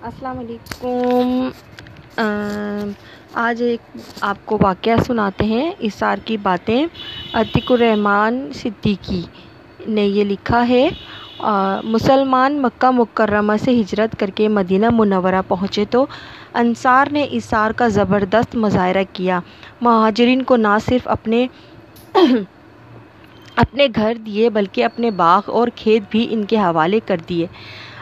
السلام علیکم۔ آج ایک آپ کو واقعہ سناتے ہیں، اثار کی باتیں۔ عتیق الرحمن صدیقی نے یہ لکھا ہے مسلمان مکہ مکرمہ سے ہجرت کر کے مدینہ منورہ پہنچے تو انصار نے اثار کا زبردست مظاہرہ کیا۔ مہاجرین کو نہ صرف اپنے اپنے گھر دیے، بلکہ اپنے باغ اور کھیت بھی ان کے حوالے کر دیے۔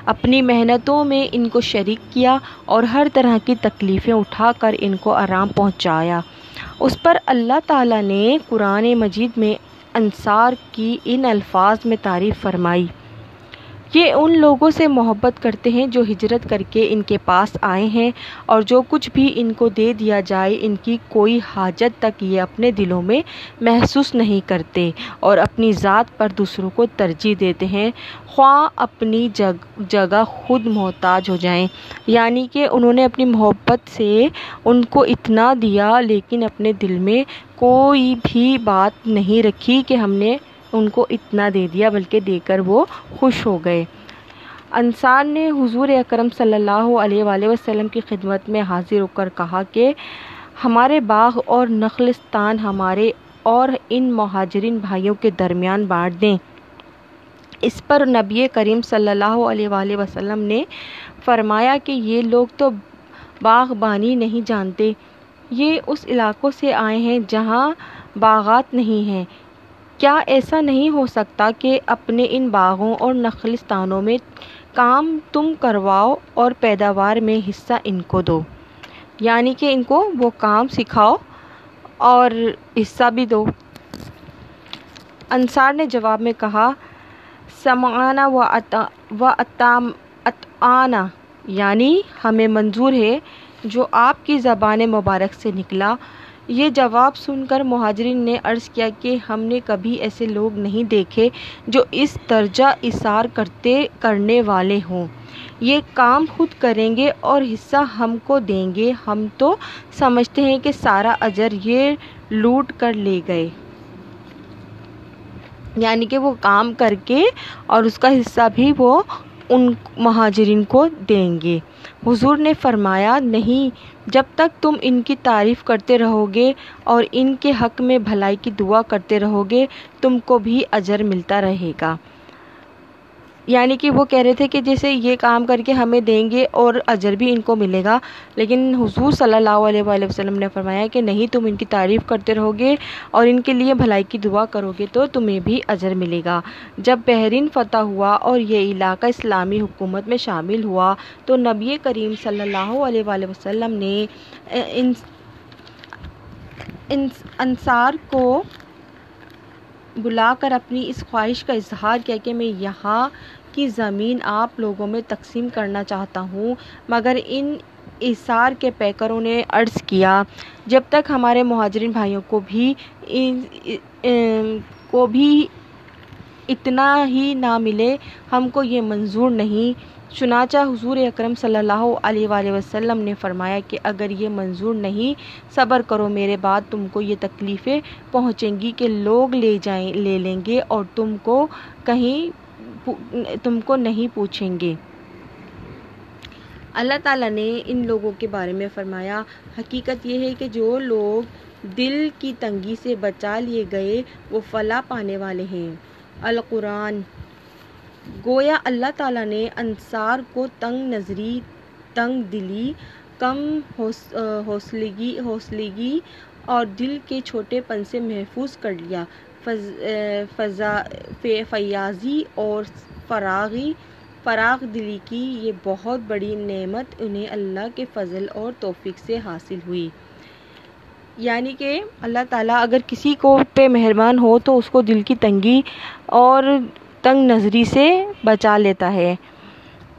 اپنی محنتوں میں ان کو شریک کیا اور ہر طرح کی تکلیفیں اٹھا کر ان کو آرام پہنچایا۔ اس پر اللہ تعالیٰ نے قرآن مجید میں انصار کی ان الفاظ میں تعریف فرمائی۔ یہ ان لوگوں سے محبت کرتے ہیں جو ہجرت کر کے ان کے پاس آئے ہیں اور جو کچھ بھی ان کو دے دیا جائے، ان کی کوئی حاجت تک یہ اپنے دلوں میں محسوس نہیں کرتے اور اپنی ذات پر دوسروں کو ترجیح دیتے ہیں۔ خواہ اپنی جگ، جگہ خود محتاج ہو جائیں یعنی کہ انہوں نے اپنی محبت سے ان کو اتنا دیا، لیکن اپنے دل میں کوئی بھی بات نہیں رکھی کہ ہم نے ان کو اتنا دے دیا بلکہ دے کر وہ خوش ہو گئے۔ انصار نے حضور اکرم صلی اللہ علیہ وآلہ وسلم کی خدمت میں حاضر ہو کر کہا کہ ہمارے باغ اور نخلستان ہمارے اور ان مہاجرین بھائیوں کے درمیان بانٹ دیں۔ اس پر نبی کریم صلی اللہ علیہ وآلہ وسلم نے فرمایا کہ یہ لوگ تو باغبانی نہیں جانتے، یہ اس علاقوں سے آئے ہیں جہاں باغات نہیں ہیں۔ کیا ایسا نہیں ہو سکتا کہ اپنے ان باغوں اور نخلستانوں میں کام تم کرواؤ اور پیداوار میں حصہ ان کو دو؟ یعنی کہ ان کو وہ کام سکھاؤ اور حصہ بھی دو۔ انصار نے جواب میں کہا، سمعنا و اطعنا یعنی ہمیں منظور ہے جو آپ کی زبان مبارک سے نکلا یہ جواب سن کر مہاجرین نے عرض کیا کہ ہم نے کبھی ایسے لوگ نہیں دیکھے جو اس درجہ اثار کرتے کرنے والے ہوں۔ یہ کام خود کریں گے اور حصہ ہم کو دیں گے۔ ہم تو سمجھتے ہیں کہ سارا اجر یہ لوٹ کر لے گئے۔ یعنی کہ وہ کام کر کے اور اس کا حصہ بھی وہ ان مہاجرین کو دیں گے۔ حضور نے فرمایا، نہیں، جب تک تم ان کی تعریف کرتے رہو گے اور ان کے حق میں بھلائی کی دعا کرتے رہو گے تم کو بھی اجر ملتا رہے گا۔ یعنی کہ وہ کہہ رہے تھے کہ جیسے یہ کام کر کے ہمیں دیں گے اور اجر بھی ان کو ملے گا۔ لیکن حضور صلی اللہ علیہ وآلہ وسلم نے فرمایا کہ نہیں، تم ان کی تعریف کرتے رہو گے اور ان کے لیے بھلائی کی دعا کرو گے تو تمہیں بھی اجر ملے گا۔ جب بحرین فتح ہوا اور یہ علاقہ اسلامی حکومت میں شامل ہوا تو نبی کریم صلی اللہ علیہ وآلہ وسلم نے انصار کو بلا کر اپنی اس خواہش کا اظہار کیا کہ میں یہاں کی زمین آپ لوگوں میں تقسیم کرنا چاہتا ہوں، مگر ان اثار کے پیکروں نے عرض کیا، جب تک ہمارے مہاجرین بھائیوں کو بھی کو بھی اتنا ہی نہ ملے، ہم کو یہ منظور نہیں۔ چنانچہ حضور اکرم صلی اللہ علیہ وآلہ وسلم نے فرمایا کہ اگر یہ منظور نہیں، صبر کرو میرے بعد، تم کو یہ تکلیفیں پہنچیں گی کہ لوگ لے جائیں، لے لیں گے اور تم کو کہیں تم کو نہیں پوچھیں گے۔ اللہ تعالیٰ نے ان لوگوں کے بارے میں فرمایا، حقیقت یہ ہے کہ جو لوگ دل کی تنگی سے بچا لیے گئے، وہ فلاح پانے والے ہیں۔ القرآن۔ گویا اللہ تعالیٰ نے انصار کو تنگ نظری، تنگ دلی، کم حوصلگی حوصلگی اور دل کے چھوٹے پن سے محفوظ کر لیا۔ فضا فیاضی اور فراغی، فراغ دلی کی یہ بہت بڑی نعمت انہیں اللہ کے فضل اور توفیق سے حاصل ہوئی۔ یعنی کہ اللہ تعالیٰ اگر کسی کو پہ مہربان ہو تو اس کو دل کی تنگی اور تنگ نظری سے بچا لیتا ہے۔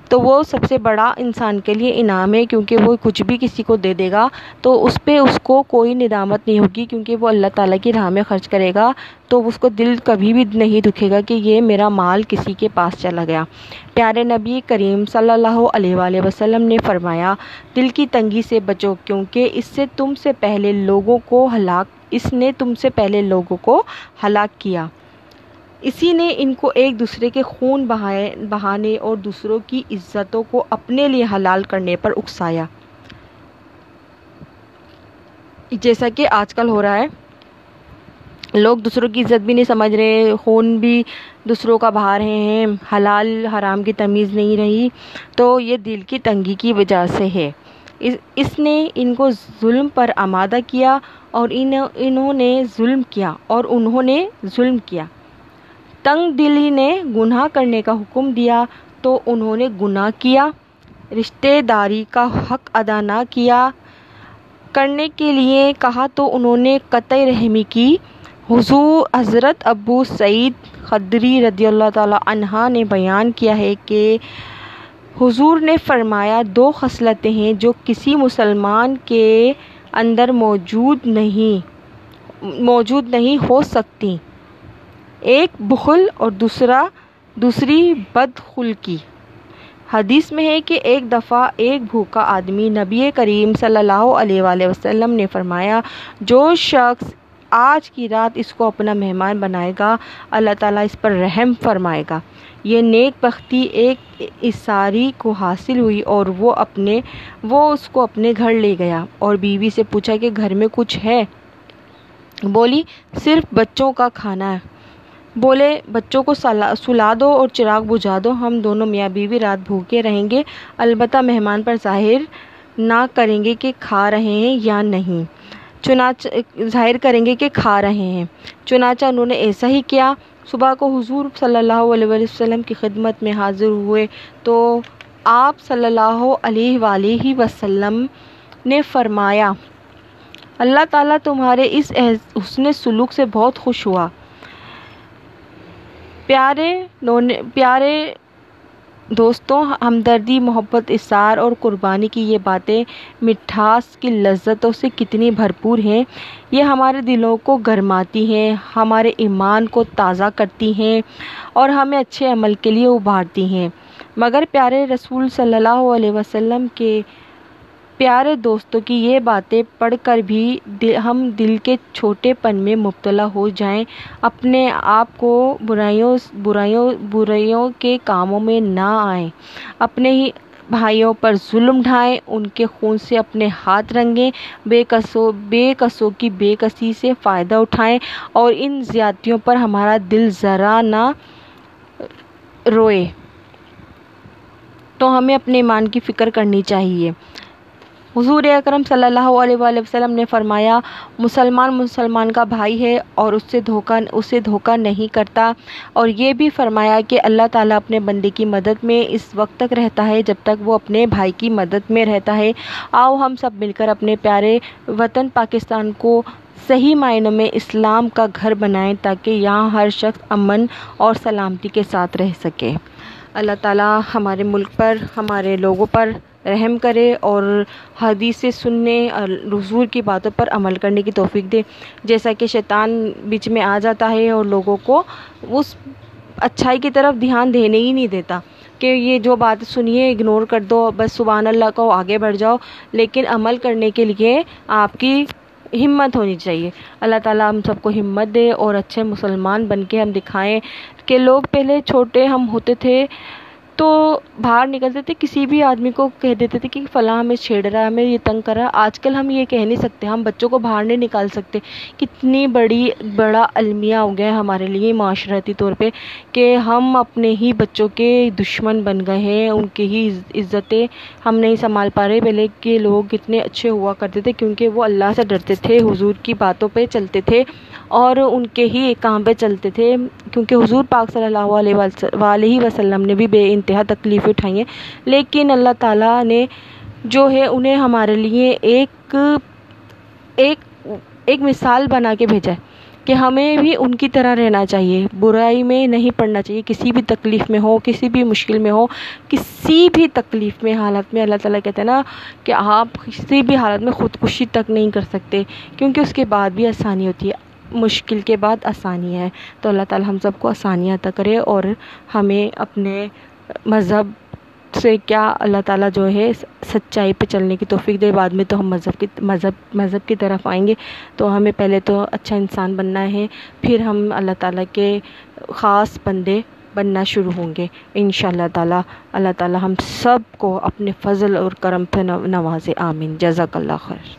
تو وہ سب سے بڑا انسان کے لیے انعام ہے، کیونکہ وہ کچھ بھی کسی کو دے دے گا، تو اس پہ اس کو کوئی ندامت نہیں ہوگی، کیونکہ وہ اللہ تعالیٰ کی راہ میں خرچ کرے گا، تو اس کو دل کبھی بھی نہیں دکھے گا کہ یہ میرا مال کسی کے پاس چلا گیا۔ پیارے نبی کریم صلی اللہ علیہ وآلہ وسلم نے فرمایا، دل کی تنگی سے بچو، کیونکہ اس سے تم سے پہلے لوگوں کو ہلاک، اس نے تم سے پہلے لوگوں کو ہلاک کیا۔ اسی نے ان کو ایک دوسرے کے خون بہانے اور دوسروں کی عزتوں کو اپنے لیے حلال کرنے پر اکسایا۔ جیسا کہ آج کل ہو رہا ہے، لوگ دوسروں کی عزت بھی نہیں سمجھ رہے، خون بھی دوسروں کا بہا رہے ہیں، حلال حرام کی تمیز نہیں رہی۔ تو یہ دل کی تنگی کی وجہ سے ہے۔ اس نے ان کو ظلم پر آمادہ کیا اور ان انہوں نے ظلم کیا اور انہوں نے ظلم کیا۔ تنگ دلی نے گناہ کرنے کا حکم دیا تو انہوں نے گناہ کیا، رشتہ داری کا حق ادا نہ کیا۔ کرنے کے لیے کہا تو انہوں نے قطع رحمی کی۔ حضور حضرت ابو سعید خدری رضی اللہ تعالی عنہ نے بیان کیا ہے کہ حضور نے فرمایا، دو خصلتیں ہیں جو کسی مسلمان کے اندر موجود نہیں موجود نہیں ہو سکتی۔ ایک بخل اور دوسرا، دوسری بدخلقی۔ حدیث میں ہے کہ ایک دفعہ ایک بھوکا آدمی نبی کریم صلی اللہ علیہ وآلہ وسلم نے فرمایا، جو شخص آج کی رات اس کو اپنا مہمان بنائے گا، اللہ تعالیٰ اس پر رحم فرمائے گا۔ یہ نیک بختی ایک اساری کو حاصل ہوئی اور وہ اپنے، وہ اس کو اپنے گھر لے گیا اور بیوی سے پوچھا کہ گھر میں کچھ ہے؟ بولی، صرف بچوں کا کھانا ہے۔ بولے، بچوں کو سلا دو اور چراغ بجھا دو، ہم دونوں میاں بیوی رات بھوکے رہیں گے۔ البتہ مہمان پر ظاہر نہ کریں گے کہ کھا رہے ہیں یا نہیں۔ چنانچہ، ظاہر کریں گے کہ کھا رہے ہیں۔ چنانچہ انہوں نے ایسا ہی کیا۔ صبح کو حضور صلی اللہ علیہ وسلم کی خدمت میں حاضر ہوئے تو آپ صلی اللہ علیہ وآلہ وسلم نے فرمایا، اللہ تعالیٰ تمہارے اس حسن سلوک سے بہت خوش ہوا۔ پیارے پیارے دوستوں، ہمدردی، محبت اثار اور قربانی کی یہ باتیں مٹھاس کی لذتوں سے کتنی بھرپور ہیں۔ یہ ہمارے دلوں کو گرماتی ہیں، ہمارے ایمان کو تازہ کرتی ہیں اور ہمیں اچھے عمل کے لیے ابھارتی ہیں۔ مگر پیارے رسول صلی اللہ علیہ وسلم کے پیارے دوستوں کی یہ باتیں پڑھ کر بھی ہم دل کے چھوٹے پن میں مبتلا ہو جائیں۔ اپنے آپ کو برائیوں برائیوں برائیوں کے کاموں میں نہ آئیں۔ اپنے ہی بھائیوں پر ظلم ڈھائیں، ان کے خون سے اپنے ہاتھ رنگیں، بے قصو بے قصوں کی بے کسی سے فائدہ اٹھائیں اور ان زیادتیوں پر ہمارا دل ذرا نہ روئے۔ تو ہمیں اپنے ایمان کی فکر کرنی چاہیے۔ حضور اکرم صلی اللہ علیہ وآلہ وسلم نے فرمایا، مسلمان مسلمان کا بھائی ہے اور اس سے دھوکہ، اسے دھوکہ نہیں کرتا۔ اور یہ بھی فرمایا کہ اللہ تعالیٰ اپنے بندے کی مدد میں اس وقت تک رہتا ہے جب تک وہ اپنے بھائی کی مدد میں رہتا ہے۔ آؤ ہم سب مل کر اپنے پیارے وطن پاکستان کو صحیح معنوں میں اسلام کا گھر بنائیں تاکہ یہاں ہر شخص امن اور سلامتی کے ساتھ رہ سکے۔ اللہ تعالیٰ ہمارے ملک پر، ہمارے لوگوں پر رحم کرے اور حدیث سننے اور حضور کی باتوں پر عمل کرنے کی توفیق دے۔ جیسا کہ شیطان بیچ میں آ جاتا ہے اور لوگوں کو اس اچھائی کی طرف دھیان دینے ہی نہیں دیتا کہ یہ جو بات سنیے اگنور کر دو، بس سبحان اللہ کو آگے بڑھ جاؤ۔ لیکن عمل کرنے کے لیے آپ کی ہمت ہونی چاہیے۔ اللہ تعالیٰ ہم سب کو ہمت دے اور اچھے مسلمان بن کے ہم دکھائیں کہ لوگ پہلے چھوٹے ہم ہوتے تھے تو باہر نکلتے تھے، کسی بھی آدمی کو کہہ دیتے تھے کہ فلاں ہمیں چھیڑ رہا ہے، ہمیں یہ تنگ کر رہا ہے۔ آج کل ہم یہ کہہ نہیں سکتے، ہم بچوں کو باہر نہیں نکال سکتے۔ کتنی بڑی، بڑا المیہ ہو گیا ہے ہمارے لیے معاشرتی طور پہ کہ ہم اپنے ہی بچوں کے دشمن بن گئے ہیں، ان کی ہی عزتیں ہم نہیں سنبھال پا رہے۔ پہلے کے لوگ کتنے اچھے ہوا کرتے تھے، کیونکہ وہ اللہ سے ڈرتے تھے، حضور کی باتوں پہ چلتے تھے۔ اور ان کے ہی ایک کام پہ چلتے تھے، کیونکہ حضور پاک صلی اللہ علیہ وسلم نے بھی بے انتہا تکلیفیں اٹھائی ہیں۔ لیکن اللہ تعالیٰ نے جو ہے انہیں ہمارے لیے ایک ایک ایک مثال بنا کے بھیجا ہے کہ ہمیں بھی ان کی طرح رہنا چاہیے۔ برائی میں نہیں پڑنا چاہیے، کسی بھی تکلیف میں ہو، کسی بھی مشکل میں ہو، کسی بھی تکلیف میں، حالت میں۔ اللہ تعالیٰ کہتے ہیں نا کہ آپ کسی بھی حالت میں خودکشی تک نہیں کر سکتے، کیونکہ اس کے بعد بھی آسانی ہوتی ہے۔ مشکل کے بعد آسانی ہے۔ تو اللہ تعالیٰ ہم سب کو آسانیاں عطا کرے اور ہمیں اپنے مذہب سے کیا اللہ تعالیٰ جو ہے سچائی پہ چلنے کی توفیق دے۔ بعد میں تو ہم مذہب کی، مذہب مذہب کی طرف آئیں گے۔ تو ہمیں پہلے تو اچھا انسان بننا ہے، پھر ہم اللہ تعالیٰ کے خاص بندے بننا شروع ہوں گے۔ ان شاء اللہ تعالیٰ اللہ تعالیٰ ہم سب کو اپنے فضل اور کرم پہ نوازے آمین۔ جزاک اللہ خیر۔